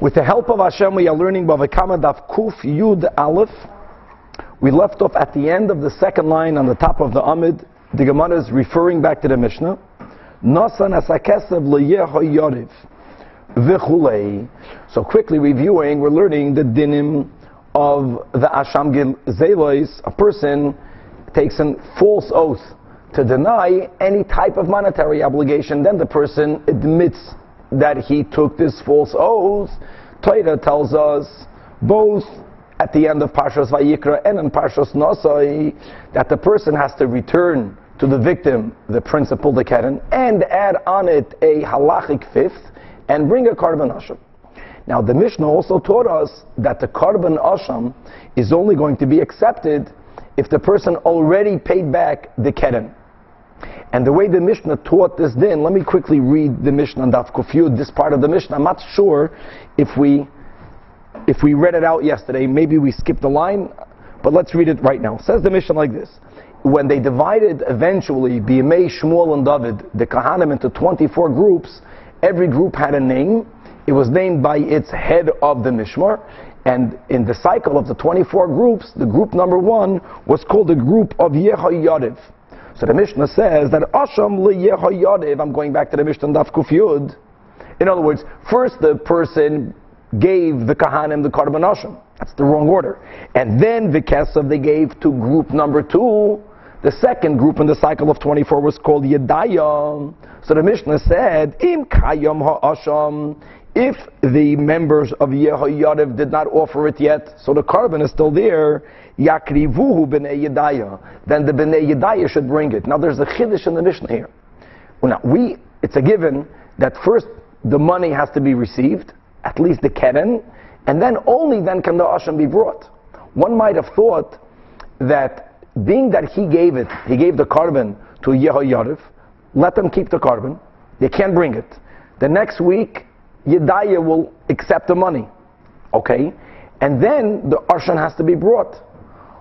With the help of Hashem, we are learning Bava Kama Daf Kuf Yud Aleph. We left off at the end of the second line on the top of the Amid. The Gemara is referring back to the Mishnah. Nasan asakesav leyehoyoriv v'chulei. So quickly reviewing, we're learning the dinim of the Asham Zelois. A person takes a false oath to deny any type of monetary obligation. Then the person admits that he took this false oath, Torah tells us both at the end of Parshas Vayikra and in Parshas Nosai that the person has to return to the victim the principal, the keren, and add on it a halachic fifth and bring a korban asham. Now the Mishnah also taught us that the korban asham is only going to be accepted if the person already paid back the keren. And the way the Mishnah taught this din, let me quickly read the Mishnah and Daf this part of the Mishnah. I'm not sure if we if we read it out yesterday, maybe we skipped a line, but let's read it right now. It says the Mishnah like this. When they divided eventually Bimei, Shmuel, and David, the Kahanim, into 24 groups, every group had a name. It was named by its head of the Mishmar. And in the cycle of the 24 groups, the group number one was called the group of Yehoyariv. So the Mishnah says that Asham liyehoyadev, I'm going back to the Mishnah Daf Kufyud. In other words, first the person gave the Kahanim the Karban Asham. That's the wrong order. And then the Kesav they gave to group number two. The second group in the cycle of 24 was called Yedayam. So the Mishnah said, Im Kayam Ha'asham, if the members of Yehoyariv did not offer it yet, so the korban is still there, Yakrivuhu b'nei Yedaya, then the b'nei Yedaya should bring it. Now there's a chiddush in the Mishnah here. Well, now we, it's a given that first the money has to be received, at least the keren, and then only then can the asham be brought. One might have thought that being that he gave it, he gave the korban to Yehoyariv, let them keep the korban, they can't bring it. The next week, Yedaya will accept the money. Okay? And then the Asham has to be brought.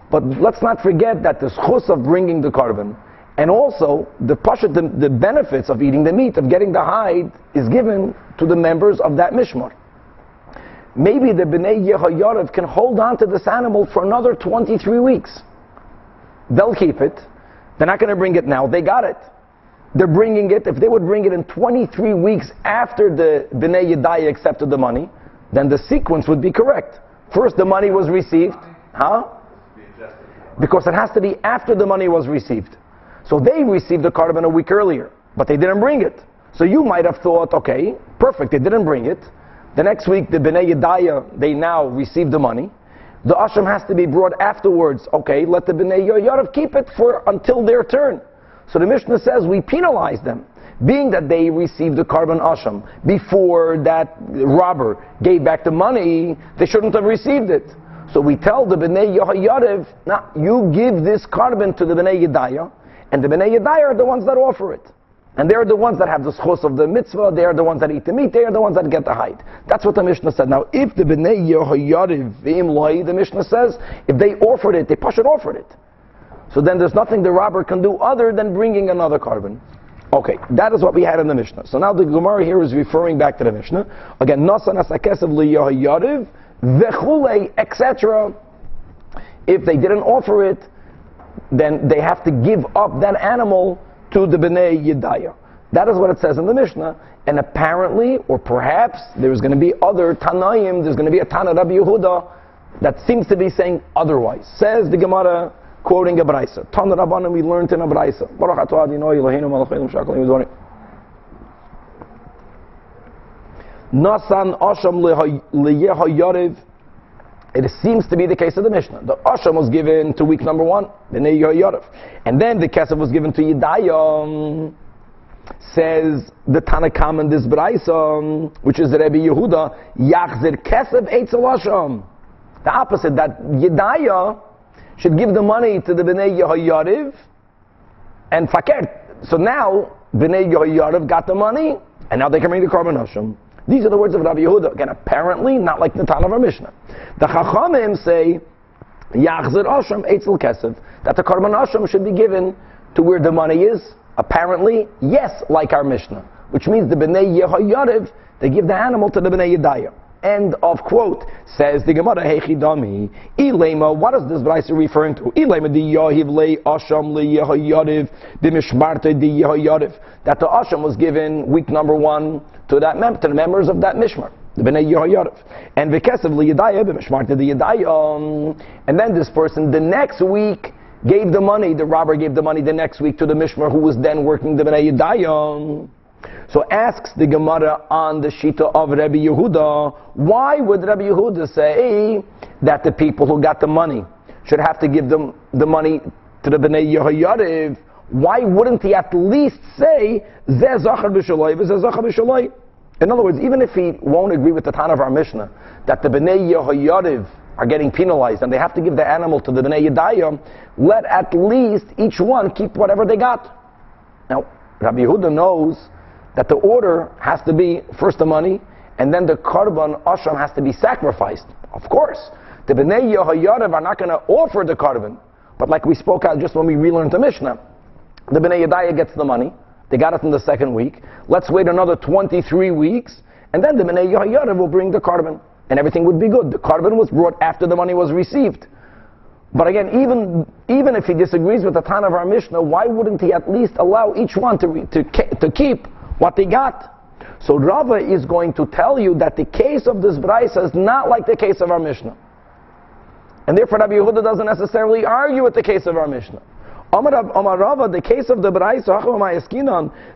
But let's not forget that the schus of bringing the korban and also the pasha, the, the, benefits of eating the meat, of getting the hide, is given to the members of that mishmar. Maybe the Bnei Yehoyariv can hold on to this animal for another 23 weeks. They'll keep it. They're not going to bring it now. They got it. They're bringing it. If they would bring it in 23 weeks after the Bnei Yedaya accepted the money, then the sequence would be correct. First, the money was received. Huh? because it has to be after the money was received. So they received the korban a week earlier, but they didn't bring it. So you might have thought, okay, perfect, they didn't bring it. The next week, the Bnei Yedaya, they now received the money. The asham has to be brought afterwards. Okay, let the Bnei Yoyarav keep it for until their turn. So the Mishnah says we penalize them. Being that they received the korban asham before that robber gave back the money, they shouldn't have received it. So we tell the Bnei Yehoyariv, now you give this korban to the Bnei Yedaya, and the Bnei Yedaya are the ones that offer it. And they're the ones that have the schos of the mitzvah, they are the ones that eat the meat, they are the ones that get the hide. That's what the Mishnah said. Now, if the Bnei Yehoyariv, the Mishnah says, if they offered it, they push it offered it. So then there's nothing the robber can do other than bringing another korban. Okay, that is what we had in the Mishnah. So now the Gemara here is referring back to the Mishnah. Again, Nasa Nasakesav Yehoyariv, vechule, etc. If they didn't offer it, then they have to give up that animal to the Bnei Yedaya. That is what it says in the Mishnah. And apparently, or perhaps, there's going to be other Tanaim, there's going to be a Tana Rabbi Yehuda that seems to be saying otherwise. Says the Gemara, quoting a Braisa. Tana Rabbanim we learned in a Braisa. Baruch atah Adonai Eloheinu malach haolam shakolim. Nasan Asham Leyehoyarev. It seems to be the case of the Mishnah. The Asham was given to week number one, the Neyehoyarev. And then the Kesef was given to Yidayam. Says the Tanakam in this Braisa, which is Rebbe Yehuda, Yachzer Kesef Eitzel Asham. The opposite, that Yedaya should give the money to the Bnei Yehoyariv and Fakir. So now, Bnei Yehoyariv got the money, and now they can bring the Korban. These are the words of Rabbi Yehuda. Again, apparently not like the Tan of our Mishnah. The Chachamim say, Yachzir Asham Eitzel Kesev, that the Korban should be given to where the money is. Apparently, yes, like our Mishnah. Which means the Bnei Yehoyariv, they give the animal to the Bnei Yedaya. End of quote. Says the Gemara, Hechidami. Ilema, what is this Braisa referring to? Ilema di Yahiv le Asham le Yehoyariv, the Mishmarte di Yehoyariv. That the Asham was given week number one to that mem- to the members of that Mishmar. The. And the. And then this person, the next week, gave the money, the robber gave the money the next week to the Mishmar who was then working the Bnei Yedaya. So asks the Gemara on the Shita of Rabbi Yehuda, why would Rabbi Yehuda say that the people who got the money should have to give them the money to the Bnei Yehoyariv? Why wouldn't he at least say, Zeh b'shaloi? In other words, even if he won't agree with the Tan of our Mishnah, that the Bnei Yehoyariv are getting penalized and they have to give the animal to the Bnei Yedayim, let at least each one keep whatever they got. Now, Rabbi Yehuda knows that the order has to be first the money, and then the Karban Asham has to be sacrificed. Of course, the Bnei Yehoyariv are not going to offer the Karban, but like we spoke out just when we relearned the Mishnah, the Bnei Yedayah gets the money, they got it in the second week, let's wait another 23 weeks, and then the Bnei Yehoyariv will bring the Karban and everything would be good. The korban was brought after the money was received. But again, even, even if he disagrees with the Tan of our Mishnah, why wouldn't he at least allow each one to, to, to keep what they got? So Rava is going to tell you that the case of this Braisa is not like the case of our Mishnah. And therefore Rabbi Yehuda doesn't necessarily argue with the case of our Mishnah. Amar Rava, the case of the Braisa,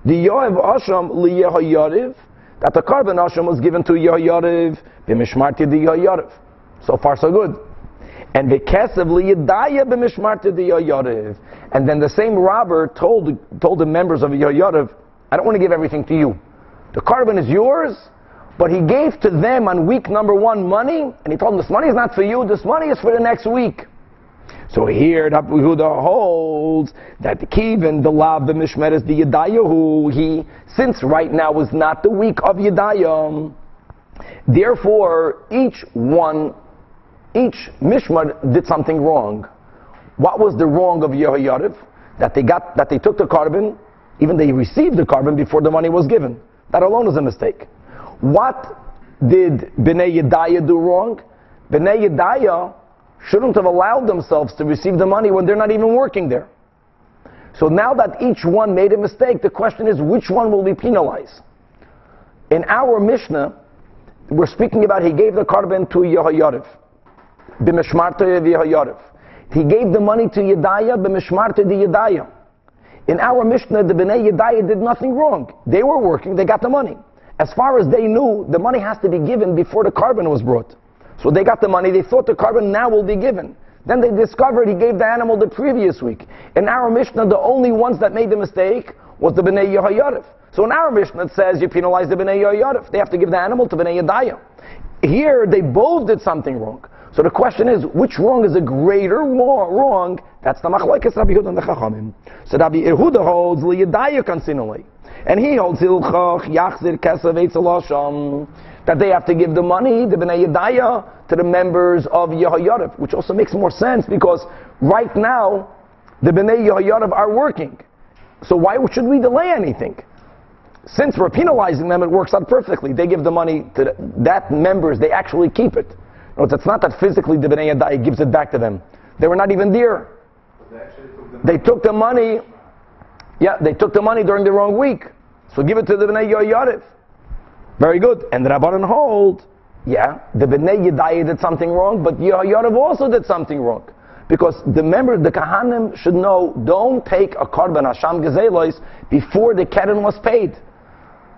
the Yoav Asham liyehoyariv, that the korban asham was given to Yehoyariv, b'mishmarti di Yehoyariv. So far, so good. And the v'kesev liyadaya b'mishmarti the Yehoyariv. And then the same robber told, told the members of Yehoyariv, I don't want to give everything to you. The korban is yours, but he gave to them on week number one money, and he told them, this money is not for you, this money is for the next week. So here, Rabbi Yehuda holds that the kivin, the lav, the mishmer is the Yedayahu. He, since right now is not the week of Yedayah, therefore each one, each mishmar did something wrong. What was the wrong of Yehoyariv? That they got, that they took the korban, even they received the korban before the money was given. That alone is a mistake. What did Bnei Yedayah do wrong? Bnei Yedayah shouldn't have allowed themselves to receive the money when they're not even working there. So now that each one made a mistake, the question is which one will be penalized? In our Mishnah, we're speaking about he gave the korban to Yehoyariv. B'mishmarta Yehoyariv. He gave the money to Yedaya, b'mishmarta the Yedaya. In our Mishnah, the Bnei Yedaya did nothing wrong. They were working, they got the money. As far as they knew, the money has to be given before the korban was brought. So they got the money, they thought the korban now will be given. Then they discovered he gave the animal the previous week. In our Mishnah, the only ones that made the mistake was the Bnei Yehoyariv. So in our Mishnah, it says you penalize the Bnei Yehoyariv. They have to give the animal to Bnei Yedaya. Here, they both did something wrong. So the question is, which wrong is a greater wrong? That's the machlokes Rabbi Yehuda and the Chachamim. So Rabbi Yehuda holds liyadaya consinally, and he holds hilchach yachzir kesav that they have to give the money, the Bnei Yedaya, to the members of Yehoyariv, which also makes more sense because right now the Bnei Yehoyariv are working. So why should we delay anything? Since we're penalizing them, it works out perfectly. They give the money to the, that members, they actually keep it. Notice, it's not that physically the Bnei Yedaya gives it back to them. They were not even there. They took the money. Yeah, they took the money during the wrong week. So give it to the Bnei Yehoyariv. Very good. And the Rabbanan hold, yeah, the Bnei Yedaya did something wrong, but Yehoyariv also did something wrong. Because the member, the Kahanim should know, don't take a Karban Hasham Gezelois before the Keren was paid.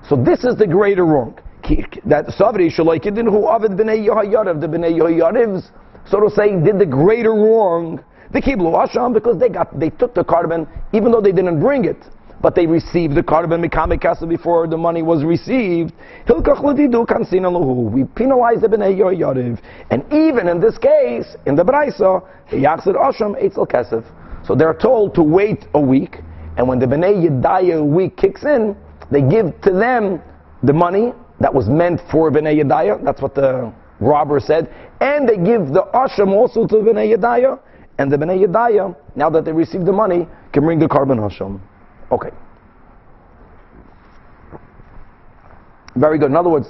So this is the greater wrong. That Savri Shalaikidin who Avid Bnei Yehoyariv, the Bnei Yehoyarivs, so to say, did the greater wrong. The Kiblu Hasham because they got, they took the korban even though they didn't bring it but they received the korban mikamikasa before the money was received. We penalize the bnei yariv, and even in this case, in the brayso, yachzir asham eitzel kesef. So they're told to wait a week, and when the bnei yedaya week kicks in, they give to them the money that was meant for bnei yedaya. That's what the robber said, and they give the asham also to bnei yedaya. And the Bnei Yedaya, now that they received the money, can bring the korban hasham. Okay. Very good. In other words,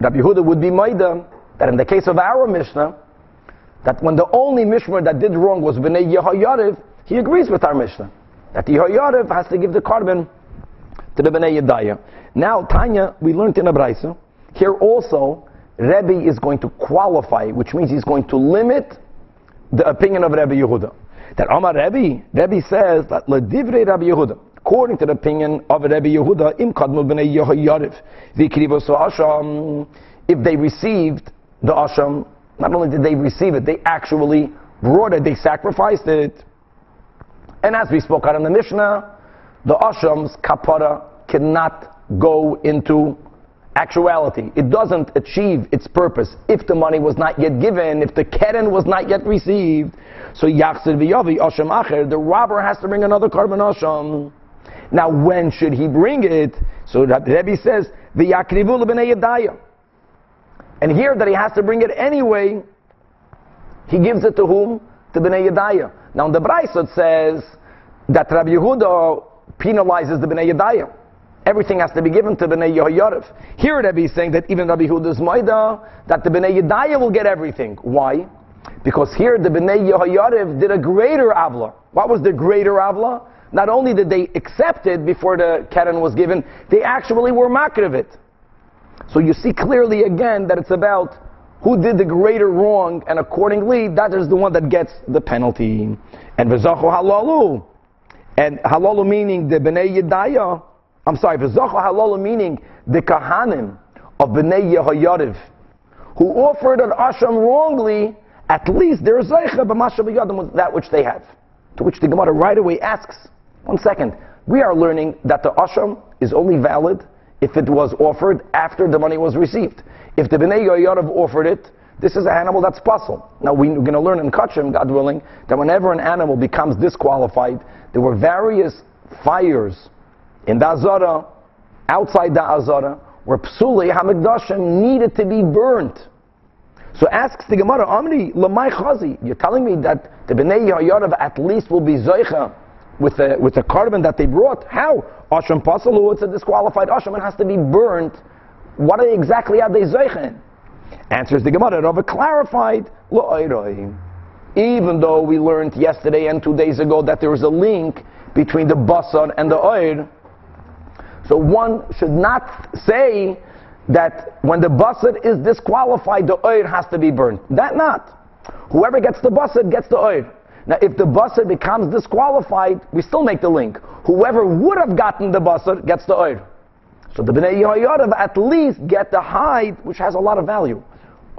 Rabbi Yehuda would be Maida that in the case of our Mishnah, that when the only Mishmer that did wrong was Bnei Yehoyariv, he agrees with our Mishnah. That the Yehoyariv has to give the korban to the Bnei Yedaya. Now, Tanya, we learned in Abraisa, here also, Rebbe is going to qualify, which means he's going to limit the opinion of Rebbe Yehuda. That Amar Rebbe, Rebbe says that Ledivre Rebbe Yehuda, according to the opinion of Rebbe Yehuda, Im Kadmul B'nei Yehoyariv, V'krivo Asham, if they received the Asham, not only did they receive it, they actually brought it, they sacrificed it. And as we spoke out in the Mishnah, the Asham's kapara cannot go into actuality. It doesn't achieve its purpose if the money was not yet given, if the keren was not yet received. So Yachzir v'yavi Asham Acher, the robber has to bring another korban Asham. Now when should he bring it? So Rebbe says, v'yakrivu l'bnei yedaya. And here that he has to bring it anyway, he gives it to whom? To Bnei Yedaya. Now the Braisa it says that Rabbi Yehuda penalizes the Bnei Yedaya. Everything has to be given to Bnei Yehoyariv. Here Rabbi is saying that even Rabbi Yehuda's Maida, that the Bnei Yedaya will get everything. Why? Because here the Bnei Yehoyariv did a greater Avla. What was the greater Avla? Not only did they accept it before the Keren was given, they actually were makr of it. So you see clearly again that it's about who did the greater wrong, and accordingly, that is the one that gets the penalty. And v'zachu halalu, and halalu meaning the bnei yedaya. I'm sorry, v'zachu halalu meaning the kahanim of bnei yehoyariv, who offered an asham wrongly. At least they're zeicha b'mashav with that which they have. To which the Gemara right away asks, one second, we are learning that the asham is only valid if it was offered after the money was received. If the Bnei Yoyarav offered it, this is an animal that's puzzle. Now we're going to learn in Kachim, God willing, that whenever an animal becomes disqualified, there were various fires in the Azara, outside the Azara, where Psuli Hamikdashim needed to be burnt. So asks the Gemara, Amri, Lamai Chazi, you're telling me that the Bnei Yoyarav at least will be Zoicha with the, with the korban that they brought? How? Asham Pasalu, it's a disqualified Asham, it has to be burnt. What exactly are they Zeichen? Answers the Gemara, Rava clarified, even though we learned yesterday and two days ago that there is a link between the basar and the oir, so one should not say that when the basar is disqualified, the oir has to be burned. That not. Whoever gets the basar gets the oir. Now, if the basar becomes disqualified, we still make the link. Whoever would have gotten the basar gets the oir. So the Bnei Yehoyadav at least get the hide, which has a lot of value,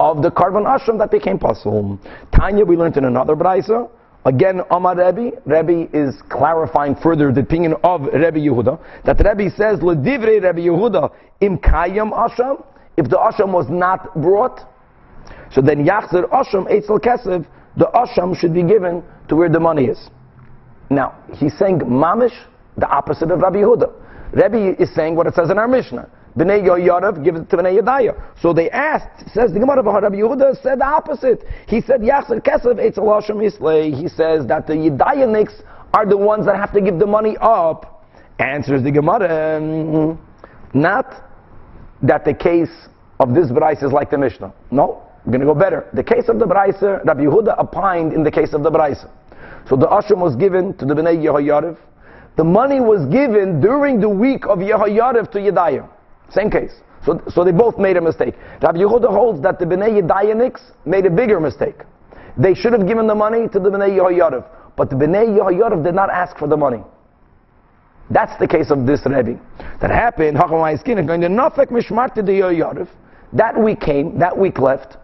of the korban asham that became pasul. Tanya, we learned in another braisa. Again, Amar Rebbe, Rebbe is clarifying further the opinion of Rebbe Yehuda, that Rebbe says, Ledivre Rebbe Yehuda, im kayam asham, if the asham was not brought, so then yachzer asham eitzel kesev, the asham should be given to where the money is. Now, he's saying mamish, the opposite of Rabbi Yehuda. Rabbi is saying what it says in our Mishnah. Bnei Yoyarav gives it to Bnei Yedaya. So they asked, says the Gemara, Rabbi Yehuda said the opposite. He said, Yachzer Kesev Eitzel Hashem Islay. He says that the Yedayaniks are the ones that have to give the money up. Answers the Gemara, not that the case of this Braisa is like the Mishnah. No, we're going to go better. The case of the Braisa, Rabbi Yehuda opined in the case of the Braisa. So the Asham was given to the Bnei Yehoyariv. The money was given during the week of Yehoyariv to Yedaya. Same case. So, so they both made a mistake. Rabbi Yehuda holds that the Bnei Yedayaniks made a bigger mistake. They should have given the money to the Bnei Yehoyariv. But the Bnei Yehoyariv did not ask for the money. That's the case of this Rebbe. That happened, going to Nafek Mishmar to the Yehoyariv. That week came, that week left.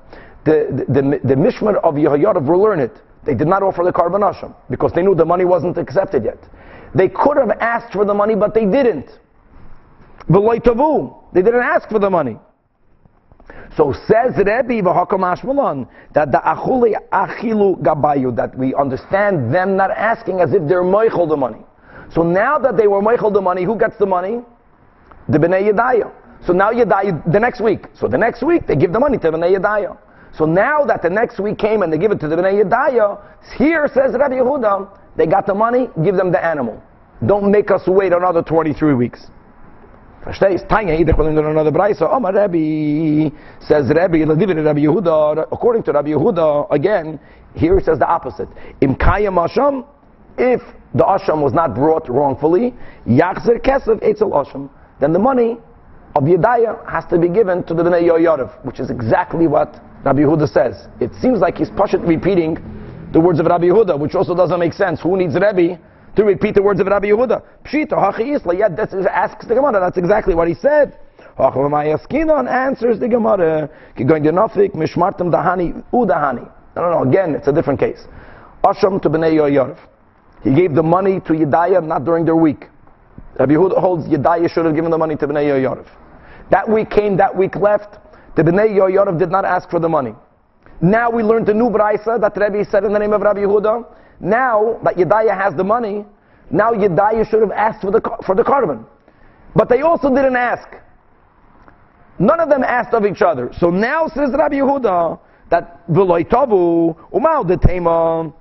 The, the, the, the Mishmar of Yehoyariv will learn it. They did not offer the Karban Hashem because they knew the money wasn't accepted yet. They could have asked for the money, but they didn't. They didn't ask for the money. So says Rebbe Ashmalan that the achuli achilu gabayu that we understand them not asking as if they're moichel the money. So now that they were moichel the money, who gets the money? The bnei Yedaya. So now Yedaya the next week. So the next week they give the money to the bnei Yedaya. So now that the next week came and they give it to the bnei Yedaya, here says Rabbi Yehuda, they got the money, give them the animal. Don't make us wait another 23 weeks. Verstehst? Tanya, Idech will learn another Braisa. Omar Rebbe says Rebbe, Ladivir Rabbi Yehuda, according to Rabbi Yehuda, again, here it says the opposite. Im Kayam Asham, if the Asham was not brought wrongfully, Yachzer Kesef Eitzel Asham, then the money of Yedaya has to be given to the Bnei Yoyarov, which is exactly what Rabbi Yehuda says. It seems like he's Pashat repeating the words of Rabbi Yehuda, which also doesn't make sense. Who needs Rebbe to repeat the words of Rabbi Yehuda? Pshita, Hachi Isla, yet that asks the Gemara, that's exactly what he said. Hachamayaskinon answers the Gemara, Dahani, Udahani. No, no, no, again, it's a different case. Asham to Bnei Yoyarov. He gave the money to Yedaya not during their week. Rabbi Yehuda holds Yedaya should have given the money to Bnei Yoyarov. That week came, that week left. The Bnei Yoyarov did not ask for the money. Now we learned the new Braisa that Rebbe said in the name of Rabbi Yehuda. Now that Yedaya has the money, now Yedaya should have asked for the, for the korban. But they also didn't ask. None of them asked of each other. So now says Rabbi Yehuda that v'loy tavu umau detema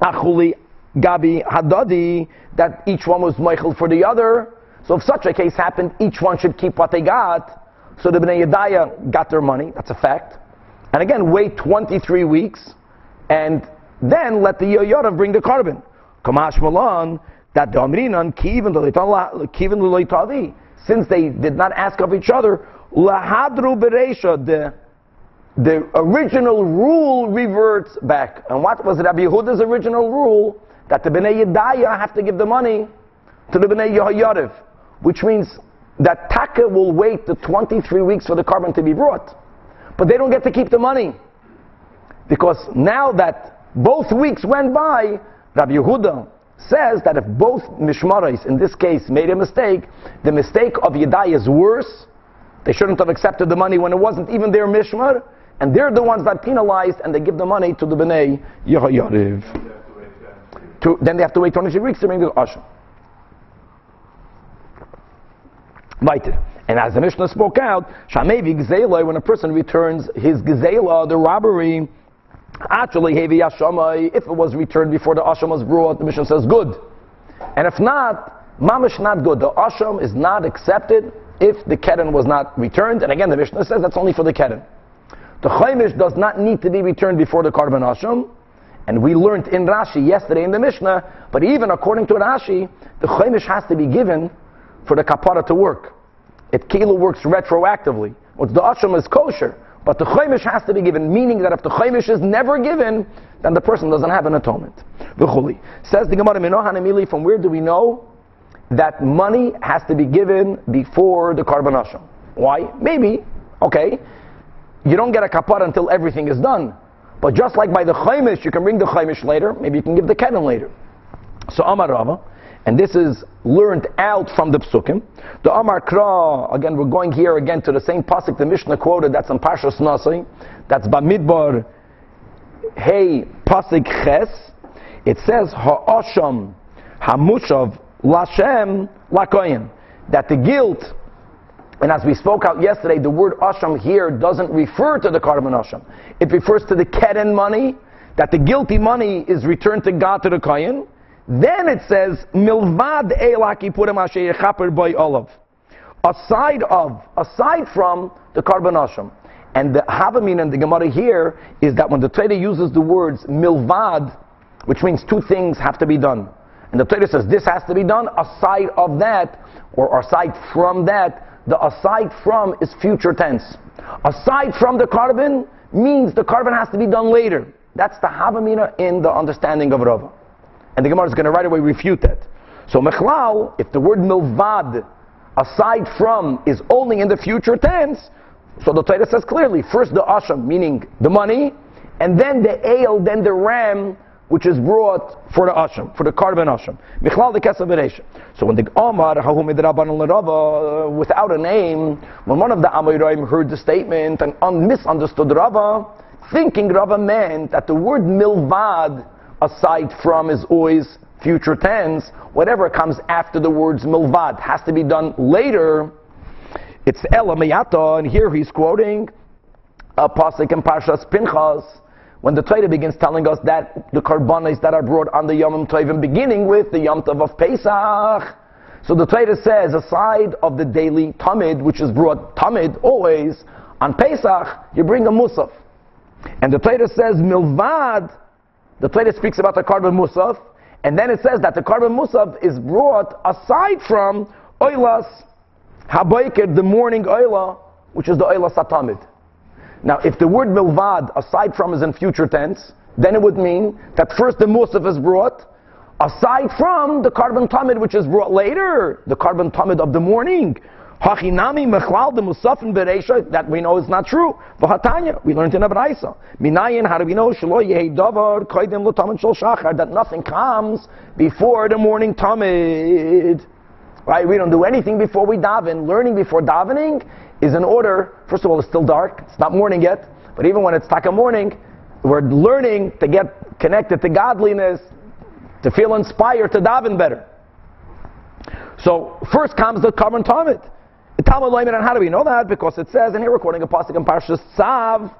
achuli gabi hadadi that each one was Michael for the other. So if such a case happened, each one should keep what they got. So the Bnei Yedaya got their money. That's a fact. And again, wait 23 weeks, and then let the Yoyorav bring the korban. Kamash Malon, that Kivin since they did not ask of each other, Lahadru Beresha, the the original rule reverts back. And what was Rabbi Yehuda's original rule? That the Bnei Yedaya have to give the money to the Bnei Yehoyariv, which means that Taka will wait the 23 weeks for the korban to be brought. But they don't get to keep the money. Because now that both weeks went by, Rabbi Yehuda says that if both Mishmarais, in this case, made a mistake, the mistake of Yedai is worse. They shouldn't have accepted the money when it wasn't even their Mishmar, and they're the ones that penalized, and they give the money to the Bnei Yehoyariv. To, then they have to wait 23 weeks to bring the Asham. Weiter. And as the Mishnah spoke out, Shamevi Gzela, when a person returns his Gzela, the robbery, actually, Hevi if it was returned before the Asham was brought, the Mishnah says good. And if not, Mamish not good. The Asham is not accepted if the Keren was not returned. And again, the Mishnah says that's only for the Keren. The Chaimish does not need to be returned before the Karban Asham. And we learned in Rashi yesterday in the Mishnah, but even according to Rashi, the Chaimish has to be given for the kapara to work. It kilo works retroactively. What's the asham is kosher, but the chaimish has to be given, meaning that if the chaimish is never given, then the person doesn't have an atonement. V'chuli. Says the Gemara, Minohan from where do we know that money has to be given before the karban asham? Why? Maybe, okay, you don't get a kapara until everything is done. But just like by the chaimish, you can bring the chaimish later, maybe you can give the kenan later. So Amar Rava, and this is learned out from the psukim. The Amar Kra, again, we're going here again to the same pasuk the Mishnah quoted. That's in Parshas Nasi. That's Bamidbar. Hey pasuk Ches. It says Ha'asham Hamushav Lashem Lakoyin. That the guilt, and as we spoke out yesterday, the word Asham here doesn't refer to the Karban Asham. It refers to the Keren money. That the guilty money is returned to God to the Kayin then it says, Milvad elaki purim asher boy olav. Aside of, aside from the asham. And the Havamin and the Gemara here is that when the Torah uses the words milvad, which means two things have to be done. And the Torah says this has to be done aside of that, or aside from that, the aside from is future tense. Aside from the korban means the korban has to be done later. That's the Havamina in the understanding of Rava. And the Gemara is going to right away refute that. So mechlal, if the word milvad, aside from, is only in the future tense, so the Torah says clearly, first the asham, meaning the money, and then the ale, then the ram, which is brought for the asham, for the korban asham. Michlal the So when the Omar, without a name, when one of the Amoraim heard the statement and un- misunderstood Rava, thinking Rava meant that the word milvad aside from is always future tense. Whatever comes after the words milvad has to be done later. It's Elamiyata, and here he's quoting a pasuk in Parshas Pinchas when the Torah begins telling us that the karbanis that are brought on the Yom Tovim, beginning with the Yom Tov of Pesach, So the Torah says, aside of the daily tamid, which is brought tamid always, on Pesach, you bring a musaf. And the Torah says, milvad, the Torah speaks about the korban musaf, and then it says that the korban musaf is brought aside from oilas habayker, the morning oila, which is the oila satamid. Now, if the word milvad, aside from, is in future tense, then it would mean that first the musaf is brought, aside from the korban tamid, which is brought later, the korban tamid of the morning. Hachinami mechlal the musafin bereisha that we know is not true. V'hatanya we learned in Abraisa. Minayin how do we know shelo yehi davar koidim l'tamid shel shachar that nothing comes before the morning tamid. Right, we don't do anything before we daven. Learning before davening is in order. First of all, it's still dark. It's not morning yet. But even when it's taka morning, we're learning to get connected to godliness, to feel inspired to daven better. So first comes the korban tamid. Talmud Leimer, and how do we know that? Because it says, and here quoting a pasuk in Parshas Tzav,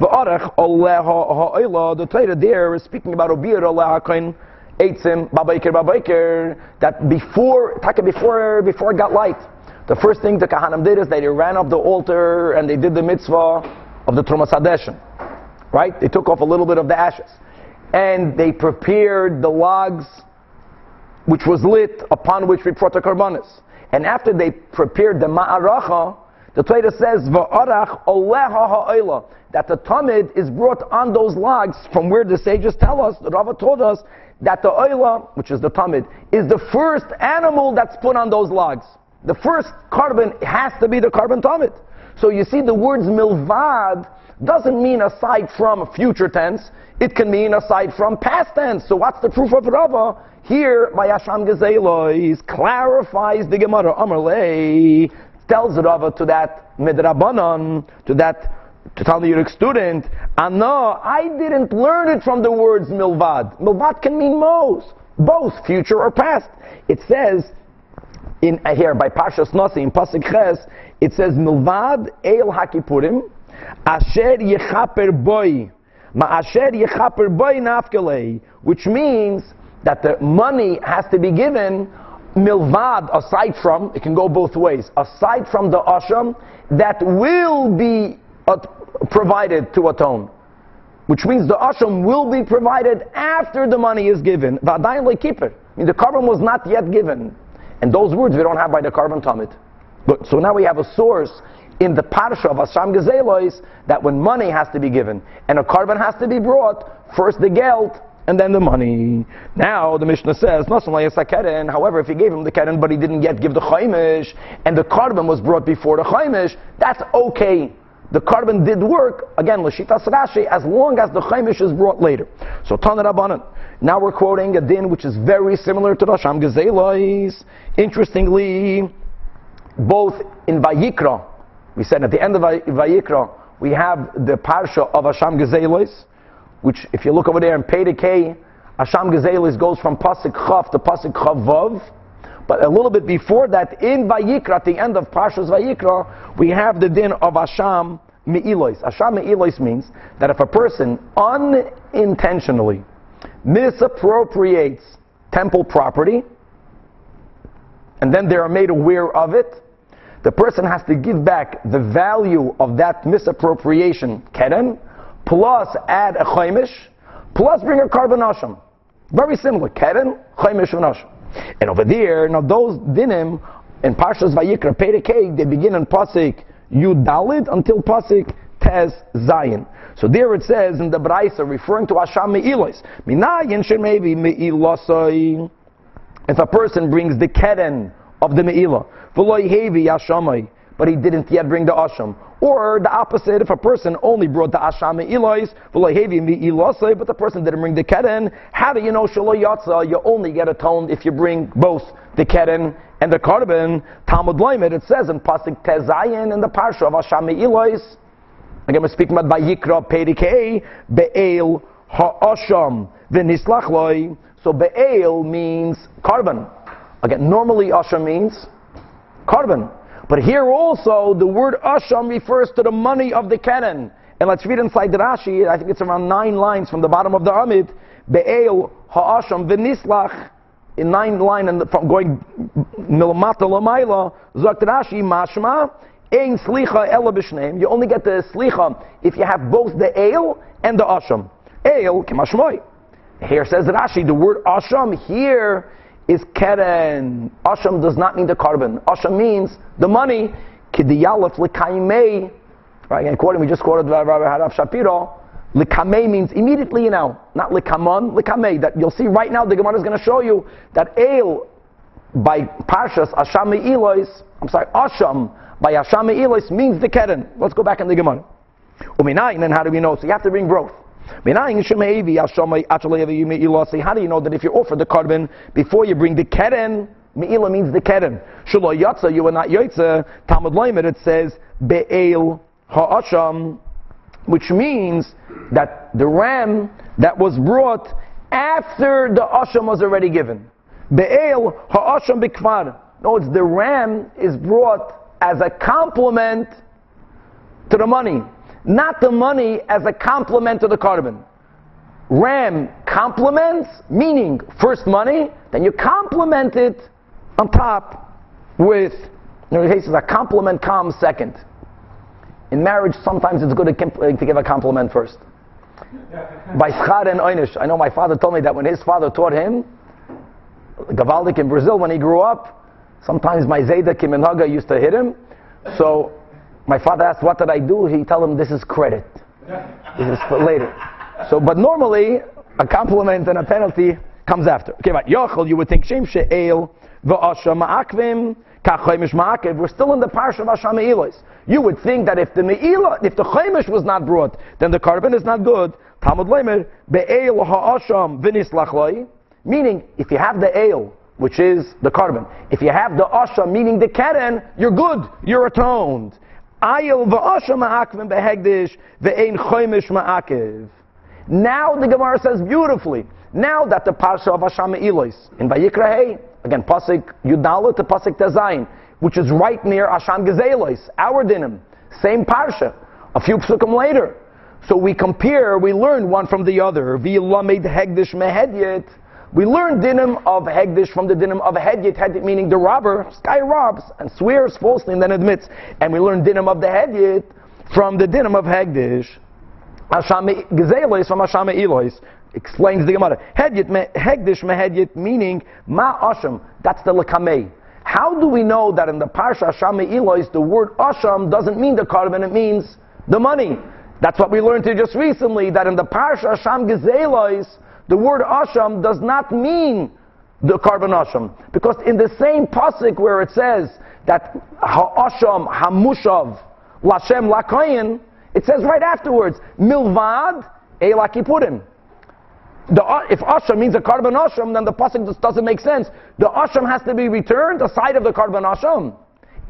v'arech oleh ha'oila, the Torah there is speaking about obir oleh ha'koin eitzim, babaker babaker, that before, taka before, before it got light, the first thing the Kahanim did is they ran up the altar and they did the mitzvah of the Trumas Hadeshin. Right? They took off a little bit of the ashes. And they prepared the logs which was lit upon which we brought the karbanis. And after they prepared the ma'aracha, the Torah says, Va'arach that the tamid is brought on those logs from where the sages tell us, the Rava told us, that the oila, which is the tamid, is the first animal that's put on those logs. The first korban has to be the korban tamid. So you see the words milvad doesn't mean aside from future tense, it can mean aside from past tense. So what's the proof of Rava? Here, by Hasham Gezelois, clarifies the Gemara. Amarlei tells Rava to that Midrabanan, to that to tell the Talmudic student, no, I didn't learn it from the words milvad. Milvad can mean most, both future or past. It says in uh, here by Parshas Nasi in Pasuk Ches, it says milvad el hakipurim asher yechaper boy ma'asher yechaper boy which means that the money has to be given milvad aside from it can go both ways aside from the asham that will be provided to atone. Which means the asham will be provided after the money is given. V'adayin lekiper I mean the korban was not yet given. And those words we don't have by the korban tamid. But so now we have a source in the parsha of Asham Gezelois that when money has to be given and a korban has to be brought, first the geld and then the money. Now the Mishnah says, however, if he gave him the keren but he didn't yet give the chaimish, and the korban was brought before the chaimish, that's okay. The korban did work, again, Lashitas Rashi, as long as the chaimish is brought later. So Tanah Rabbanan. Now we're quoting a din which is very similar to Rasham Gezelois. Interestingly, both in Vayikra, we said at the end of Vayikra, we have the parsha of Hasham Gezelis, which if you look over there in Pedekei, Hasham Gezelis goes from Pasik Chav to Pasik Chavav. But a little bit before that, in Vayikra, at the end of Parshas Vayikra, we have the din of Hasham Me'ilois. Hasham Me'ilois means that if a person unintentionally misappropriates temple property, and then they are made aware of it, the person has to give back the value of that misappropriation, keren, plus add a chaimish, plus bring a carbon asham. Very similar, keren, chaimish, and asham. And over there, now those dinim in Parshas Vayikra, Perikei, they begin in Pasik Yud Dalid until Pasik Tez Zayin. So there it says in the Braisa, referring to Asham Me'ilos, Minayin Shemevi Me'ilosai. If a person brings the keren of the Me'ilah, but he didn't yet bring the asham. Or the opposite, if a person only brought the asham ilois, but the person didn't bring the keren, how do you know shalo yatza? You only get atoned if you bring both the keren and the korban. Talmud Loimet, it says in pasuk tezayin in the parsha of asham ilois. Again, we're speaking about Vayikra Perikei Be'el Ha'asham V'nislach So Be'el means korban. Again, normally Asham means korban. But here also, the word asham refers to the money of the keren. And let's read inside the Rashi, I think it's around nine lines from the bottom of the Amid. Be'el ha'asham v'nislach, in nine line and from going milmata lamayla, zakt Rashi mashma, ein slicha ela b'shneim. You only get the slicha if you have both the ale and the asham. Ale, kemashmoy. Here says Rashi, the word asham here is keren. Asham does not mean the korban. Asham means the money. Kidiyalef l'kaimei. Right, and quoting, we just quoted Rabbi Harav Shapiro. Likamei means immediately you now, not likamon, likamei. That you'll see right now, the Gemara is going to show you that ale by Parshas Asham Elois, I'm sorry, Asham by Asham Elois means the keren. Let's go back in the Gemara. Uminayin, then how do we know? So you have to bring both. How do you know that if you offer the korban before you bring the keren, Me'ila means the keren. Shulo yatza, you are not yotza. Talmud Loimer, it says, be'el ha'asham, which means that the ram that was brought after the asham was already given. Be'el ha'asham bikvar. No, it's the ram is brought as a complement to the money. Not the money as a complement to the korban. Ram complements, meaning first money, then you complement it on top with, in the cases, a compliment comes second. In marriage, sometimes it's good to, to give a compliment first. By schar and einish. I know my father told me that when his father taught him, Gavaldik in Brazil, when he grew up, sometimes my Zayda Kiminaga used to hit him. So my father asked, what did I do? He told him, this is credit. This is for later. So, but normally, a compliment and a penalty comes after. Okay, but Yochel, you would think, Shem She'el, V'asha Ma'akvim, Kachoimish Ma'akev. We're still in the parsha of Asham Me'ilos. You would think that if the Me'ilah, if the Chaimish was not brought, then the korban is not good. Talmud Leimer, Be'el Ha'asham V'nis Lachloi. Meaning, if you have the ale, which is the korban, if you have the Asham, meaning the Keren, you're good, you're atoned. V'asha Ma'akvim Be'hegdish Ve'ein Chaimish Ma'akev. Now the Gemara says beautifully, now that the parsha of Asham Me'ilos, in Vayikra Again, Pasik Yudalit to Pasik Tezayin, which is right near Asham Gezelos, our dinim. Same parsha. A few psukim later. So we compare, we learn one from the other. V'yilamed hegdish mehedyet. We learn dinim of hegdish from the dinim of hedyet, hedyet meaning the robber, guy robs and swears falsely and then admits. And we learn dinim of the hedyet from the dinim of hegdish. Asham Gezelos from Asham Elois explains the Gemara. Hegdish mehedyet meaning ma asham. That's the lekamei. How do we know that in the parsha Asham Elois the word asham doesn't mean the korban? It means the money. That's what we learned here just recently. That in the parsha Asham Gezelois the word asham does not mean the korban asham because in the same pasuk where it says that ha'asham hamushav lashem lakayin, it says right afterwards milvad elakipurim the, if asham means a korban asham, then the pasuk just doesn't make sense. The asham has to be returned aside of the korban asham.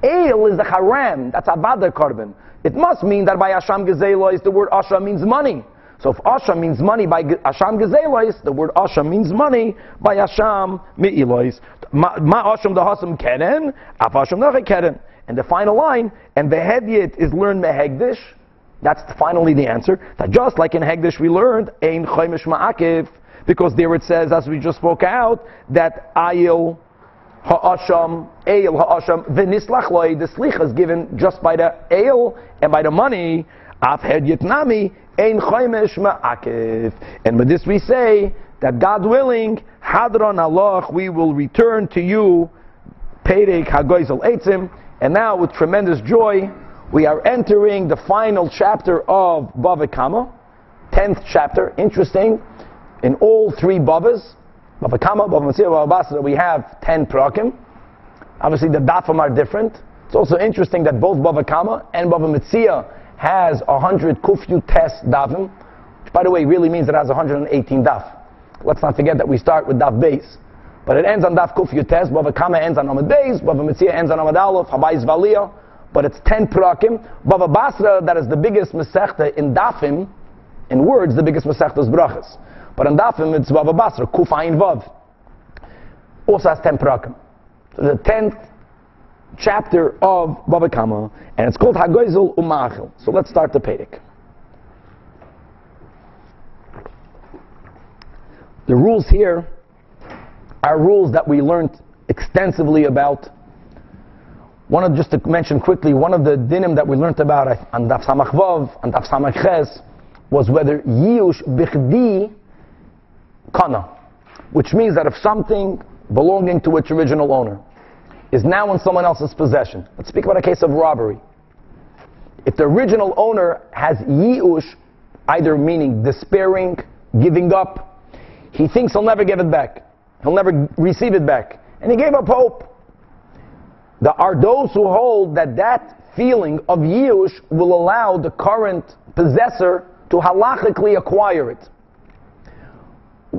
Ale is the haram, that's avada korban. It must mean that by asham gezelois, the word asham means money. So if asham means money by asham gezelois, the word asham means money by asham mi'ilois. Ma asham the hasam keren, af asham keren. And the final line, and the hedyet is learned mehegdish, that's finally the answer. That just like in Hegdish we learned, Ein Chaimish Ma'akiv, because there it says, as we just spoke out, that Ayil Ha'asham, Eil Ha'asham, V'nislachloi, the slich is given just by the Eil and by the money, Af Hed Yitnami, Ein Chaimish Ma'akiv. And with this we say, that God willing, Hadran Alach, we will return to you, Perek HaGoizel Eitzim, and now with tremendous joy, we are entering the final chapter of Bava Kama, 10th chapter. Interesting, in all three Bavas, Bava Kama, Bava Metzia, Bava Basra, we have 10 prakim. Obviously the dafim are different. It's also interesting that both Bava Kama and Bava Metzia has 100 kufyu test davim, which by the way really means it has 118 daf. Let's not forget that we start with daf base. But it ends on daf kufyu test, Bava Kama ends on Amad base, Bava Metzia ends on Amad aleph, Habayis Valiyah, but it's 10 prakim. Bava Basra, that is the biggest Masechta in Dafim, in words, the biggest Masechta is Brachas. But in Dafim, it's Bava Basra, Kuf Ayin Vav. Also has 10 prakim. So the 10th chapter of Bava Kama, and it's called Hagoizel Umachil. So let's start the Pedic. The rules here are rules that we learned extensively about. One of, just to mention quickly, one of the dinim that we learned about on Daf Samach Vav, on Daf Samach Ches, was whether Yush Bichdi Kana, which means that if something belonging to its original owner is now in someone else's possession, let's speak about a case of robbery. If the original owner has Yush, either meaning despairing, giving up, he thinks he'll never give it back. He'll never receive it back. And he gave up hope. There are those who hold that that feeling of Yush will allow the current possessor to halachically acquire it.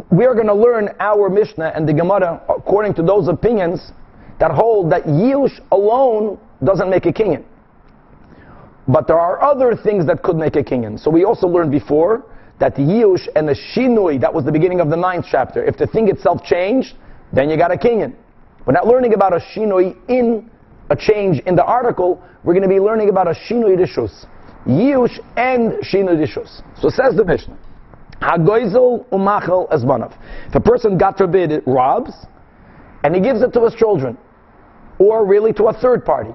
We are going to learn our Mishnah and the Gemara according to those opinions that hold that Yush alone doesn't make a kinyan. But there are other things that could make a kinyan. So we also learned before that Yush and the Shinui, that was the beginning of the ninth chapter, if the thing itself changed, then you got a kinyan. We're not learning about a Shinui in a change in the article, we're going to be learning about a Shinui Rishus. Yush and Shinui Rishus. So says the Mishnah. Hagoizel umachel esbanav. If a person, God forbid, robs, and he gives it to his children, or really to a third party.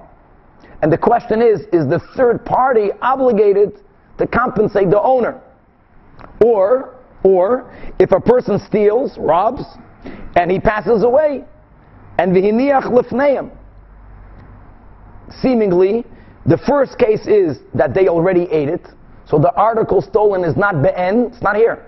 And the question is, is the third party obligated to compensate the owner? Or, or, if a person steals, robs, and he passes away, and v'hiniach lifneim, seemingly, the first case is that they already ate it, so the article stolen is not be'en, it's not here.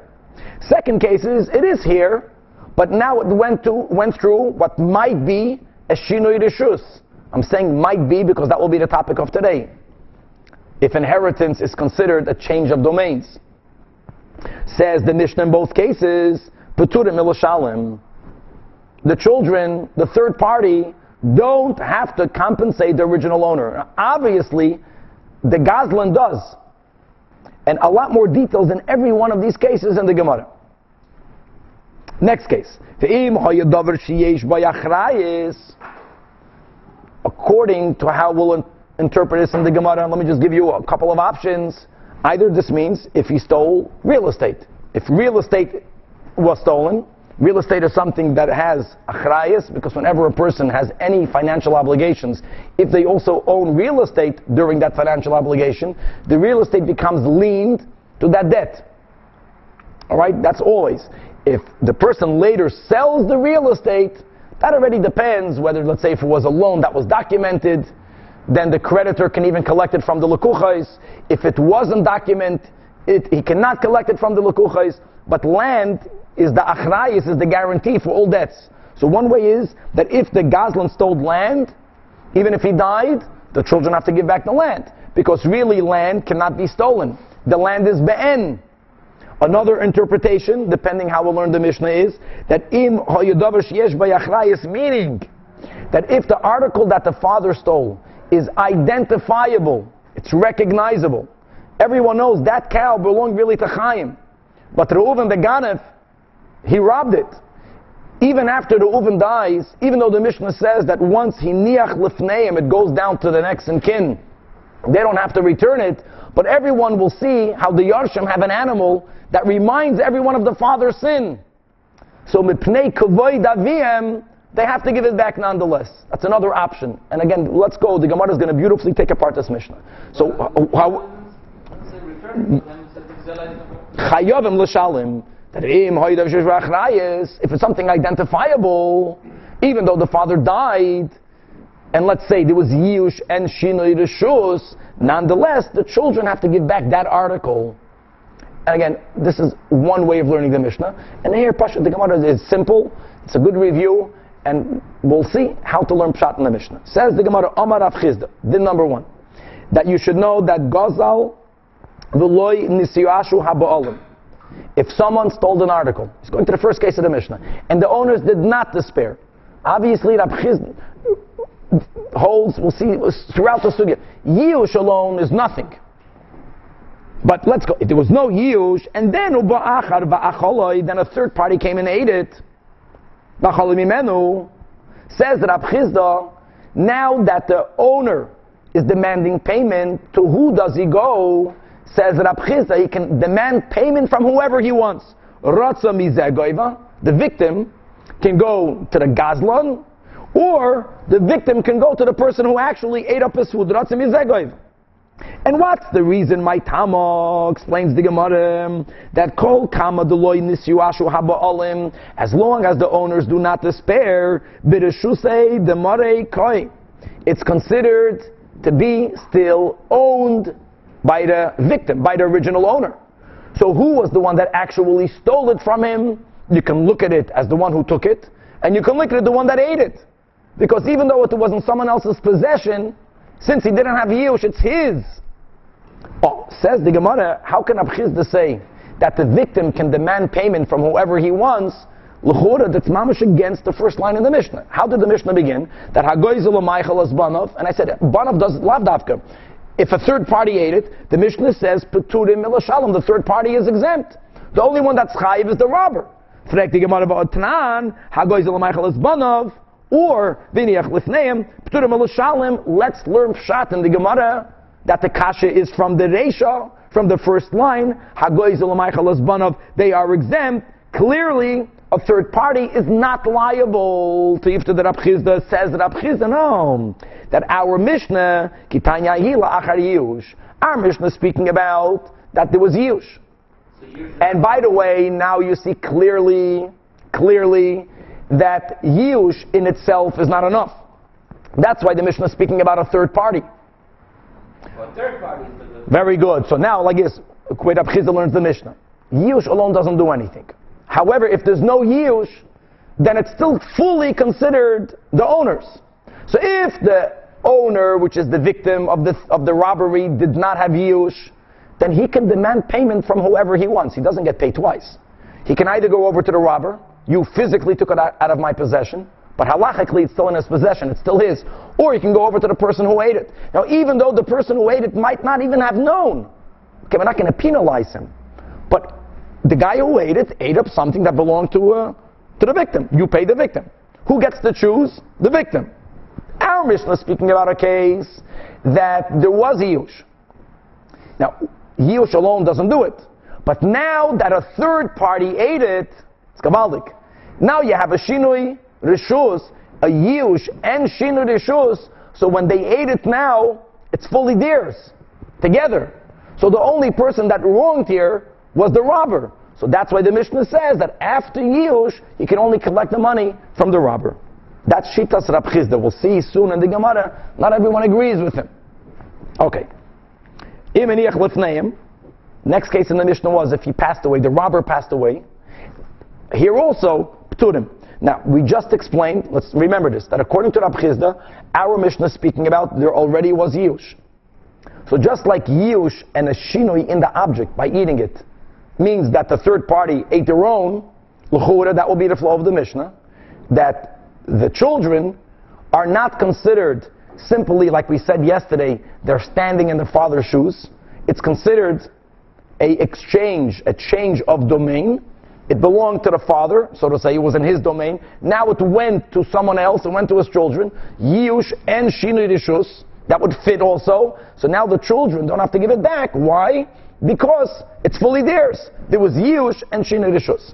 Second case is, it is here, but now it went, to, went through what might be a shinoi rishus. I'm saying might be because that will be the topic of today. If inheritance is considered a change of domains. Says the Mishnah in both cases, Peturim ilashalim. The children, the third party, don't have to compensate the original owner. Obviously, the Gazlan does. And a lot more details in every one of these cases in the Gemara. Next case. According to how we'll interpret this in the Gemara, let me just give you a couple of options. Either this means if he stole real estate. If real estate was stolen, Real estate is something that has achrayas, because whenever a person has any financial obligations, if they also own real estate during that financial obligation, the real estate becomes liened to that debt. Alright, that's always. If the person later sells the real estate, that already depends whether, let's say, if it was a loan that was documented, then the creditor can even collect it from the lekuchais. If it wasn't documented, it, he cannot collect it from the lekuchais. But land is the achrayis, is the guarantee for all debts. So one way is that if the Gazlan stole land, even if he died, the children have to give back the land. Because really land cannot be stolen. The land is be'en. Another interpretation, depending how we learn the Mishnah, is that im yesh meaning that if the article that the father stole is identifiable, it's recognizable. Everyone knows that cow belonged really to Chaim. But Reuven the Ganef, he robbed it. Even after the Reuven dies, even though the Mishnah says that once he niach lifneim, it goes down to the next in kin. They don't have to return it, but everyone will see how the Yarshim have an animal that reminds everyone of the father's sin. So mipnei kavoy daviem, they have to give it back nonetheless. That's another option. And again, let's go. The Gemara is going to beautifully take apart this Mishnah. So how? Chayovim l'shalim. If it's something identifiable, even though the father died, and let's say there was Yush and Shinoi Rishus, nonetheless, the children have to give back that article. And again, this is one way of learning the Mishnah. And here, Pasha, the Gemara is simple, it's a good review, and we'll see how to learn Pshat in the Mishnah. Says the Gemara, Omar Rav Chizda, din number one, that you should know that Gazal v'loy nisiyashu haba'olim. If someone stole an article, he's going to the first case of the Mishnah, and the owners did not despair. Obviously, Rab Chizd holds, we'll see throughout the sugya, Yush alone is nothing. But let's go. If there was no Yush, and then Uba Akhar Baacholoi, then a third party came and ate it. Says Rab Chizda, now that the owner is demanding payment, to who does he go? says Rab Chizda, he can demand payment from whoever he wants. Ratza the victim, can go to the Gazlan, Or the victim can go to the person who actually ate up his food. And what's the reason my Tama explains the Gemara? That kol kama deloy nisyuashu haba'olim as long as the owners do not despair b'reshusei demare koi. It's considered to be still owned by the victim by the original owner. So who was the one that actually stole it from him? You can look at it as the one who took it and you can look at it the one that ate it because even though it was in someone else's possession since he didn't have Yush, it's his. Oh, says the Gemara, how can Abchizda say that the victim can demand payment from whoever he wants? L'chura, that's mamash against the first line in the Mishnah. How did the Mishnah begin? That Hagoyzel as Banov, and I said, Banov does lavdavka. If a third party ate it, the Mishnah says, Peturim Shalom, the third party is exempt. The only one that's chayiv is the robber. Frek the Gemara Tanan, Hagoyzel as Banov, or viniach lifneim pturim shalim. Let's learn pshat in the Gemara that the kasha is from the reisha, from the first line. Hagoy They are exempt. Clearly, a third party is not liable to Yifta that Abchizda says that Abchizda no that our Mishnah Kitanya Hila Achar Yush. Our Mishnah speaking about that there was Yush. And by the way, now you see clearly, clearly that Yush in itself is not enough. That's why the Mishnah is speaking about a third party. Well, third party Very good. So now, like this, Kweit Abchizah learns the Mishnah. Yush alone doesn't do anything. However, if there's no Yush, then it's still fully considered the owner's. So if the owner, which is the victim of the, of the robbery, did not have Yush, then he can demand payment from whoever he wants. He doesn't get paid twice. He can either go over to the robber, you physically took it out of my possession, but halachically it's still in his possession, it's still his. Or you can go over to the person who ate it. Now, even though the person who ate it might not even have known, okay, we're not going to penalize him. But the guy who ate it ate up something that belonged to, uh, to the victim. You pay the victim. Who gets to choose? The victim. Our Mishnah is speaking about a case that there was Yush. Now, Yush alone doesn't do it. But now that a third party ate it, it's Kabbalic. Now you have a Shinui Rishus, a Yush, and Shinui Rishus, so when they ate it now, it's fully theirs, together. So the only person that wronged here was the robber. So that's why the Mishnah says that after Yush, you can only collect the money from the robber. That's Shitas Rab Chizda. We'll see soon in the Gemara. Not everyone agrees with him. Okay. Next case in the Mishnah was if he passed away, the robber passed away. Here also, Pturim. Now, we just explained, let's remember this, that according to Rab Chizda, our Mishnah is speaking about there already was Yush. So just like Yush and a Shinui in the object by eating it means that the third party ate their own, L'chura, that will be the flow of the Mishnah, that the children are not considered simply, like we said yesterday, they're standing in the father's shoes. It's considered a exchange, a change of domain, it belonged to the father, so to say, it was in his domain. Now it went to someone else, it went to his children. Yush and Shinu Rishus, that would fit also. So now the children don't have to give it back. Why? Because it's fully theirs. There was Yush and Shinu Rishus.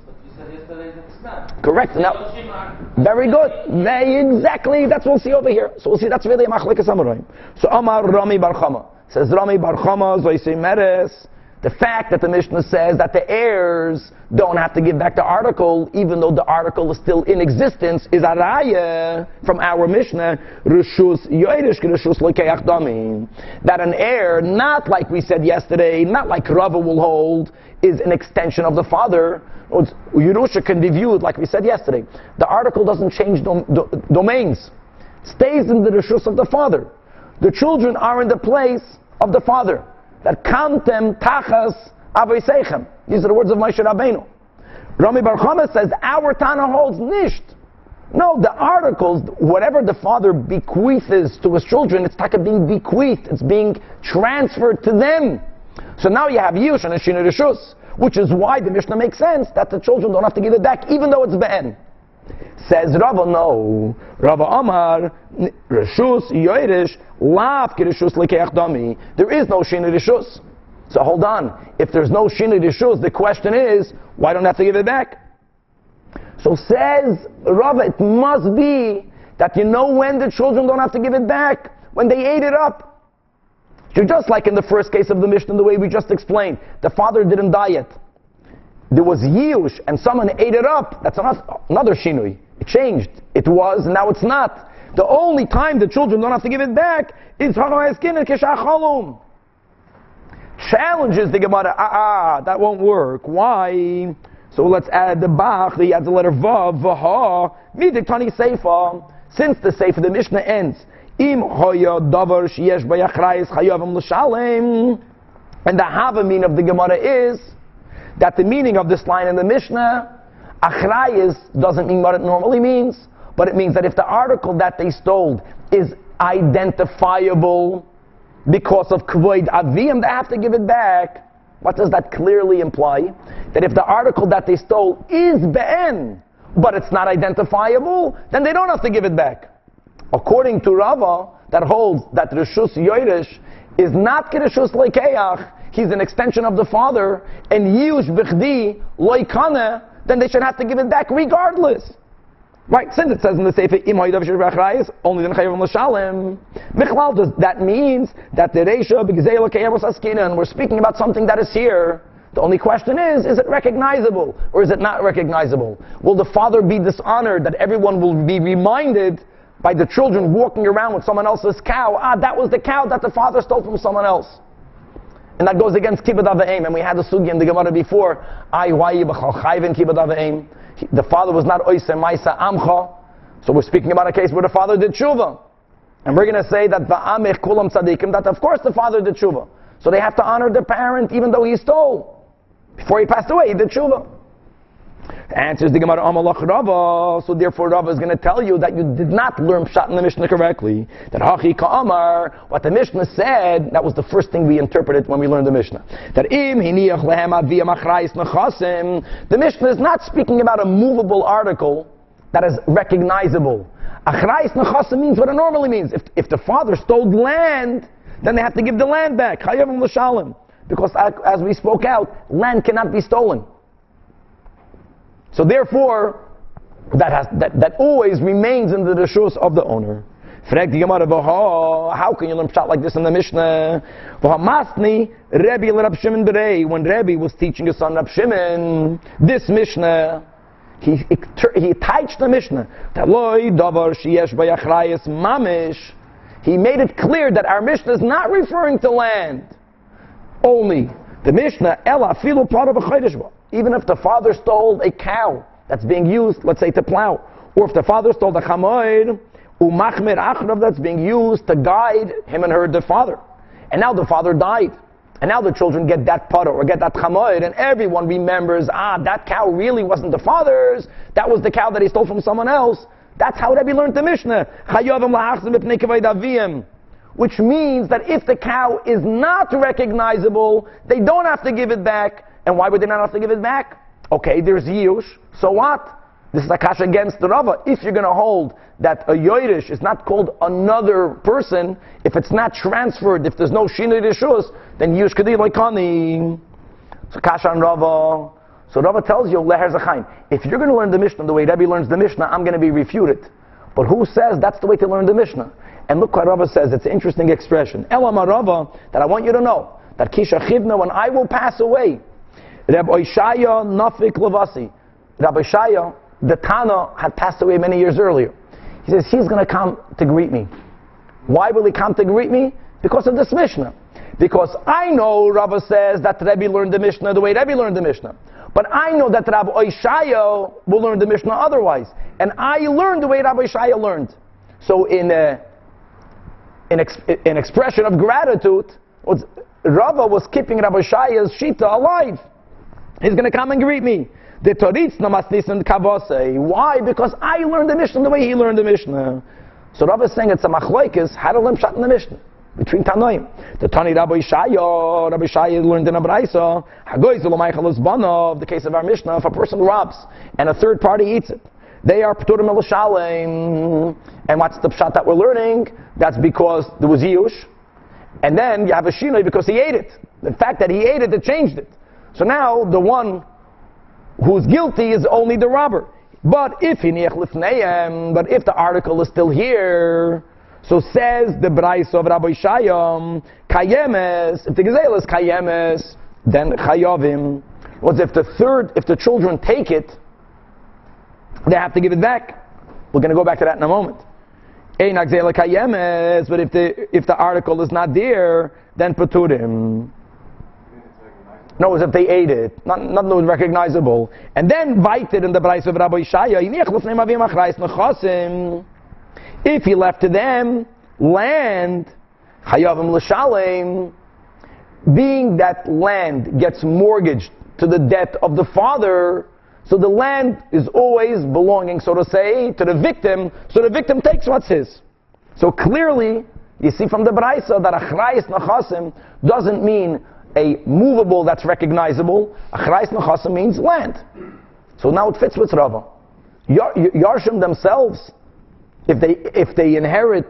Correct. Now, very good. Very exactly. That's what we'll see over here. So we'll see. That's really a machlekes. So Amar Rami Bar Barchama says Rami Bar Chama Zoisei Meres. The fact that the Mishnah says that the heirs don't have to give back the article, even though the article is still in existence, is a raya from our Mishnah. That an heir, not like we said yesterday, not like Rava will hold, is an extension of the father. Yerusha can be viewed, like we said yesterday. The article doesn't change dom- do- domains, stays in the Rishus of the father. The children are in the place of the father that kantem tachas avoseichem. These are the words of Moshe Rabbeinu. Rami Bar Chama says our Tana holds nisht. No, the articles, whatever the father bequeaths to his children, it's taka being bequeathed. It's being transferred to them. So now you have Yush and Ashina Rishus, which is why the Mishnah makes sense that the children don't have to give it back, even though it's Ben. Says Rava, no. Rava Amar, Rishus, Yoirish, Lav Kirishus Dami. There is no Shina Rishus. So hold on. If there's no Shina Rishus, the question is, why don't I have to give it back? So says Rava, it must be that you know when the children don't have to give it back? When they ate it up. So just like in the first case of the Mishnah, the way we just explained, the father didn't die yet. There was Yush, and someone ate it up. That's another, another Shinui. It changed. It was, and now it's not. The only time the children don't have to give it back is Hagamaiskin and Keshachalum. Challenges the Gemara, ah, ah, that won't work. Why? So let's add the Bach, he adds the letter Vav, Vaha, Midiktani Seifa. Since the Seifa, the Mishnah ends, Im hoya davar sheyesh bayachrayis chayavim l'shalem. And the Havamin of the Gemara is that the meaning of this line in the Mishnah, achrayis doesn't mean what it normally means, but it means that if the article that they stole is identifiable because of kvoid avim, they have to give it back. What does that clearly imply? That if the article that they stole is be'en, but it's not identifiable, then they don't have to give it back. According to Rava, that holds that Rishus Yoirish is not Kirishus Leikeach, he's an extension of the father, and Yush Bichdi Loikane, then they should have to give it back regardless. Right, since it says in the Sefer, only then Chayavim L'Shalem. Michlal, does that means that the Reisha, B'Gzei L'Kayavos Askina, and we're speaking about something that is here. The only question is, is it recognizable or is it not recognizable? Will the father be dishonored that everyone will be reminded by the children walking around with someone else's cow? Ah, that was the cow that the father stole from someone else. And that goes against kibbud avayim. And we had the sugi in the Gemara before. I why kibbud avayim. The father was not oise maisa amcha. So we're speaking about a case where the father did tshuva. And we're going to say that va'amech kulam tzadikim, that of course the father did tshuva. So they have to honor their parent even though he stole. Before he passed away, he did tshuva. Answers the Gemara Amalach Rava. So therefore Rava is going to tell you that you did not learn Pshat in the Mishnah correctly. That Hachi Ka'amar, what the Mishnah said, that was the first thing we interpreted when we learned the Mishnah. That Im Hiniach Lehem Aviyam Achrayis Nechasim. The Mishnah is not speaking about a movable article that is recognizable. Achrais Nechasim means what it normally means. If, if the father stole land, then they have to give the land back. Chayavim L'Shalim. Because as we spoke out, land cannot be stolen. So therefore, that, has, that, that always remains in the rishus of the owner. How can you learn pshat like this in the Mishnah? When Rebbe was teaching his son Rab Shimon, this Mishnah, he, he, he touched the Mishnah. He made it clear that our Mishnah is not referring to land only. The Mishnah, Ella, filu part of a Even if the father stole a cow that's being used, let's say, to plow, or if the father stole the chamoid, umachmir achrav that's being used to guide him and her, the father. And now the father died. And now the children get that putter or get that chamoid, and everyone remembers, ah, that cow really wasn't the father's. That was the cow that he stole from someone else. That's how Rebbe learned the Mishnah which means that if the cow is not recognizable, they don't have to give it back. And why would they not have to give it back? Okay, there's Yush, so what? This is a Akash against the Rava. If you're going to hold that a Yoirish is not called another person, if it's not transferred, if there's no Shinoi Rishus, then Yush Kadi Loikani. So Kasha and Rava. So Rava tells you, Leher Zachain. If you're going to learn the Mishnah the way Rebbe learns the Mishnah, I'm going to be refuted. But who says that's the way to learn the Mishnah? And look what Rava says. It's an interesting expression. Elam Rava, that I want you to know, that Kisha Chivna, when I will pass away, Reb Oishaya Nafik Lavasi, Rabbi Shaya, the Tana, had passed away many years earlier. He says, he's going to come to greet me. Why will he come to greet me? Because of this Mishnah. Because I know, Rava says, that Rebbe learned the Mishnah the way Rebbe learned the Mishnah. But I know that Rabbi Oishaya will learn the Mishnah otherwise. And I learned the way Rabbi Oishaya learned. So in uh, an, ex- an expression of gratitude, Rava was keeping Rabbi Shaya's Shita alive. He's going to come and greet me. The Toritz namasnis and kavase. Why? Because I learned the Mishnah the way he learned the Mishnah. So Rava is saying it's a machlokes how to learn shot in the Mishnah between Tanoim. The Tani Rabbi Shaya, Rabbi Shaya learned in Abraisa, Hagoy Zulumaychal Bana, the case of our Mishnah, if a person robs and a third party eats it, they are Pturim El And what's the pshat that we're learning? That's because there was Yush. And then you have a Shinoi because he ate it. The fact that he ate it, it changed it. So now the one who's guilty is only the robber. But if but if the article is still here, so says the Brais of Rabbi Shayam, kayemes, if the gezela is kayemes, then chayavim. Was if the third, if the children take it, they have to give it back. We're going to go back to that in a moment. Ein kayemes, but if the if the article is not there, then paturim. No, as if they ate it. Not, not no recognizable. And then vited in the Brais of Rabbi Shaya, if he left to them land, Chayavim l'shalem, being that land gets mortgaged to the debt of the father, so the land is always belonging, so to say, to the victim, so the victim takes what's his. So clearly, you see from the Braisa that achrayis nachasim doesn't mean a movable that's recognizable. Achrayis nachasim means land. So now it fits with Rava. Yarshim themselves if they, if they inherit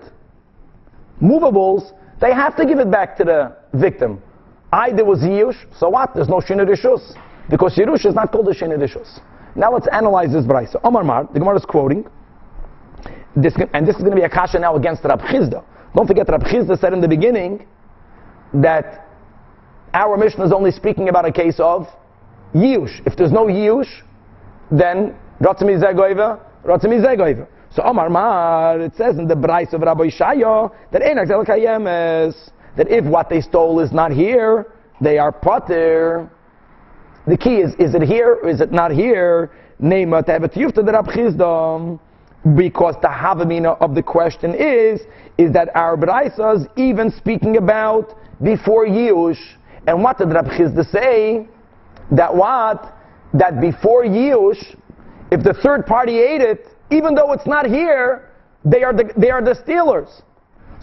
movables, they have to give it back to the victim. I, there was Yush, so what? There's no Shinir Rishus. Because Yerush is not called a Shinir Rishus. Now let's analyze this brayso. Omar Mar, the Gemara is quoting, this, and this is going to be a kasha now against Rab Chizda. Don't forget, Rab Chizda said in the beginning that our Mishnah is only speaking about a case of Yush. If there's no Yush, then Ratzimi Zegoiva, Ratzimi Zegoiva. So Omar Mar, it says in the Brais of Rabbi Shayo that that if what they stole is not here, they are potter. The key is, is it here or is it not here? Nema tiyufta the Rab because the havamina of the question is, is that our Braisas even speaking about before Yush. And what did Rab Chizda say? That what? That before Yush, if the third party ate it, even though it's not here, they are the, they are the stealers.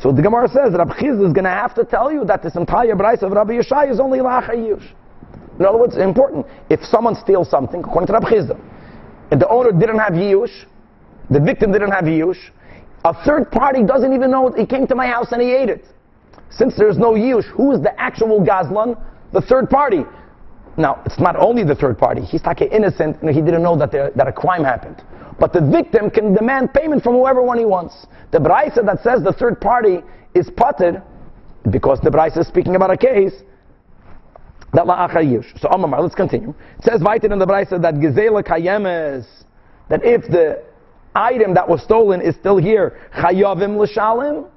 So the Gemara says Rabbi Chiz is going to have to tell you that this entire price of Rabbi Yeshai is only lachayush. In other words, important. If someone steals something, according to Rabbi Chiz, and the owner didn't have yush, the victim didn't have yush, a third party doesn't even know he came to my house and he ate it. Since there's no yush, who is the actual gazlan? The third party. Now, it's not only the third party. He's like innocent, and he didn't know that, there, that a crime happened. But the victim can demand payment from whoever one he wants. The Braisa that says the third party is potted, because the Braisa is speaking about a case, that la'achayush. So Amamar, let's continue. It says right in the Braisa that gezela kayemes, that if the item that was stolen is still here, chayavim l'shalim,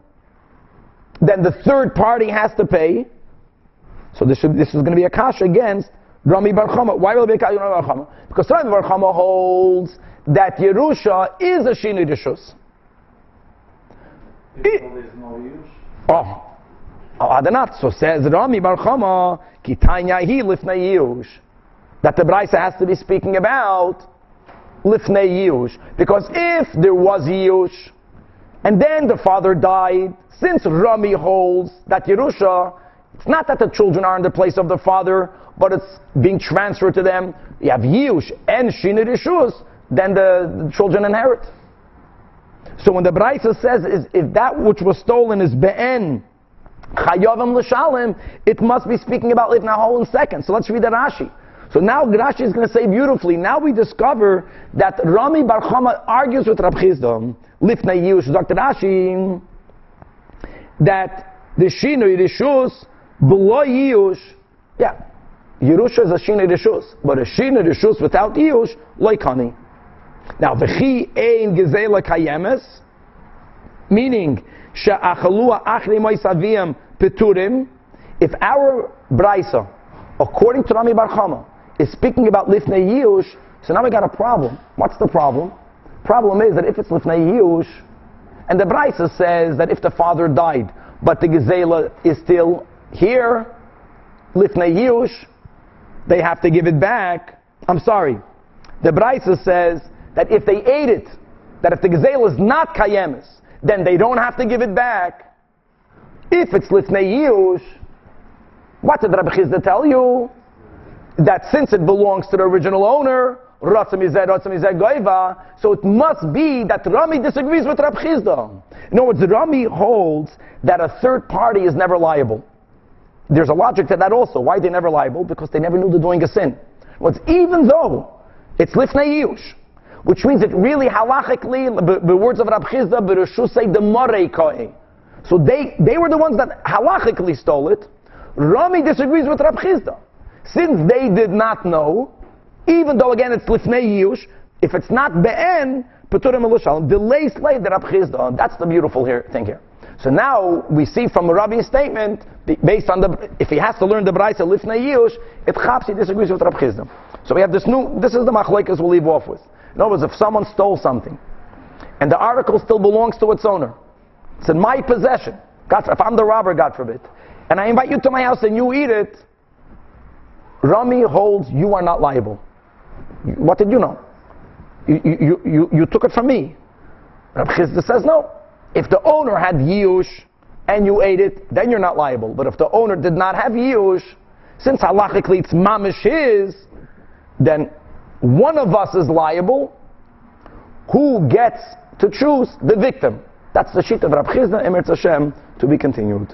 then the third party has to pay. So this, should, this is going to be a kasha against Rami Bar Chama. Why will it be a kasha Rami Bar Chama? Because Rami Bar Chama holds that Yerusha is a Shini Rishus. Oh, oh, not. So says Rami Bar Chama, Kitanya hi lifnei Yush. That the Braisa has to be speaking about lifnei Yush. Because if there was Yush, and then the father died, since Rami holds that Yerusha, it's not that the children are in the place of the father, but it's being transferred to them. You have Yush and Shini Rishus, then the, the children inherit. So when the Braisa says is if that which was stolen is be'en chayavim l'shalim, it must be speaking about livnahol in second. So let's read the Rashi. So now Rashi is going to say beautifully. Now we discover that Rami Bar Chama argues with Rab Chizda, Lifnei Yush, Dr. Rashi, that the Shinoi Rishus below Yush, yeah, Yerusha is a Shinoi Rishus, but a Shinoi Rishus without Yush, like honey. Now, v'chi ein gezela kayemes, meaning she'achalua achri moisaviyam peturim. If our brisa, according to Rami Bar Chama, is speaking about lifnei yush, so now we got a problem. What's the problem? Problem is that if it's lifnei yush, and the brisa says that if the father died, but the gezela is still here, lifnei yush, they have to give it back. I'm sorry. The brisa says that if they ate it, that if the gezela is not kayemis, then they don't have to give it back. If it's litnei yush, what did Rabbi Chizda tell you? That since it belongs to the original owner, so it must be that Rami disagrees with Rabbi Chizda. In other words, Rami holds that a third party is never liable. There's a logic to that also. Why they never liable? Because they never knew they're doing a sin. Well, even though it's lifnei yush, which means it really halachically, the, words of Rab Chizda, Berushu say the Morei Kohen. So they, they were the ones that halachically stole it. Rami disagrees with Rab Chizda. Since they did not know, even though again it's Lifnei Yush, if it's not Be'en, Peturim Elushalim, delay slave the Rab Chizda. That's the beautiful here, thing here. So now we see from Rabbi's statement, based on the, if he has to learn the Braisa Lifnei Yush, it chaps he disagrees with Rab Chizda. So we have this new, this is the machlekes we'll leave off with. In other words, if someone stole something, and the article still belongs to its owner, it's in my possession. God, if I'm the robber, God forbid, and I invite you to my house and you eat it, Rami holds you are not liable. What did you know? You, you, you, you took it from me. Rab Chizda says no. If the owner had Yush and you ate it, then you're not liable. But if the owner did not have Yush, since halachically it's mamish his, then one of us is liable. Who gets to choose the victim? That's the sheet of Rab Chizda, Emer Hashem, to be continued.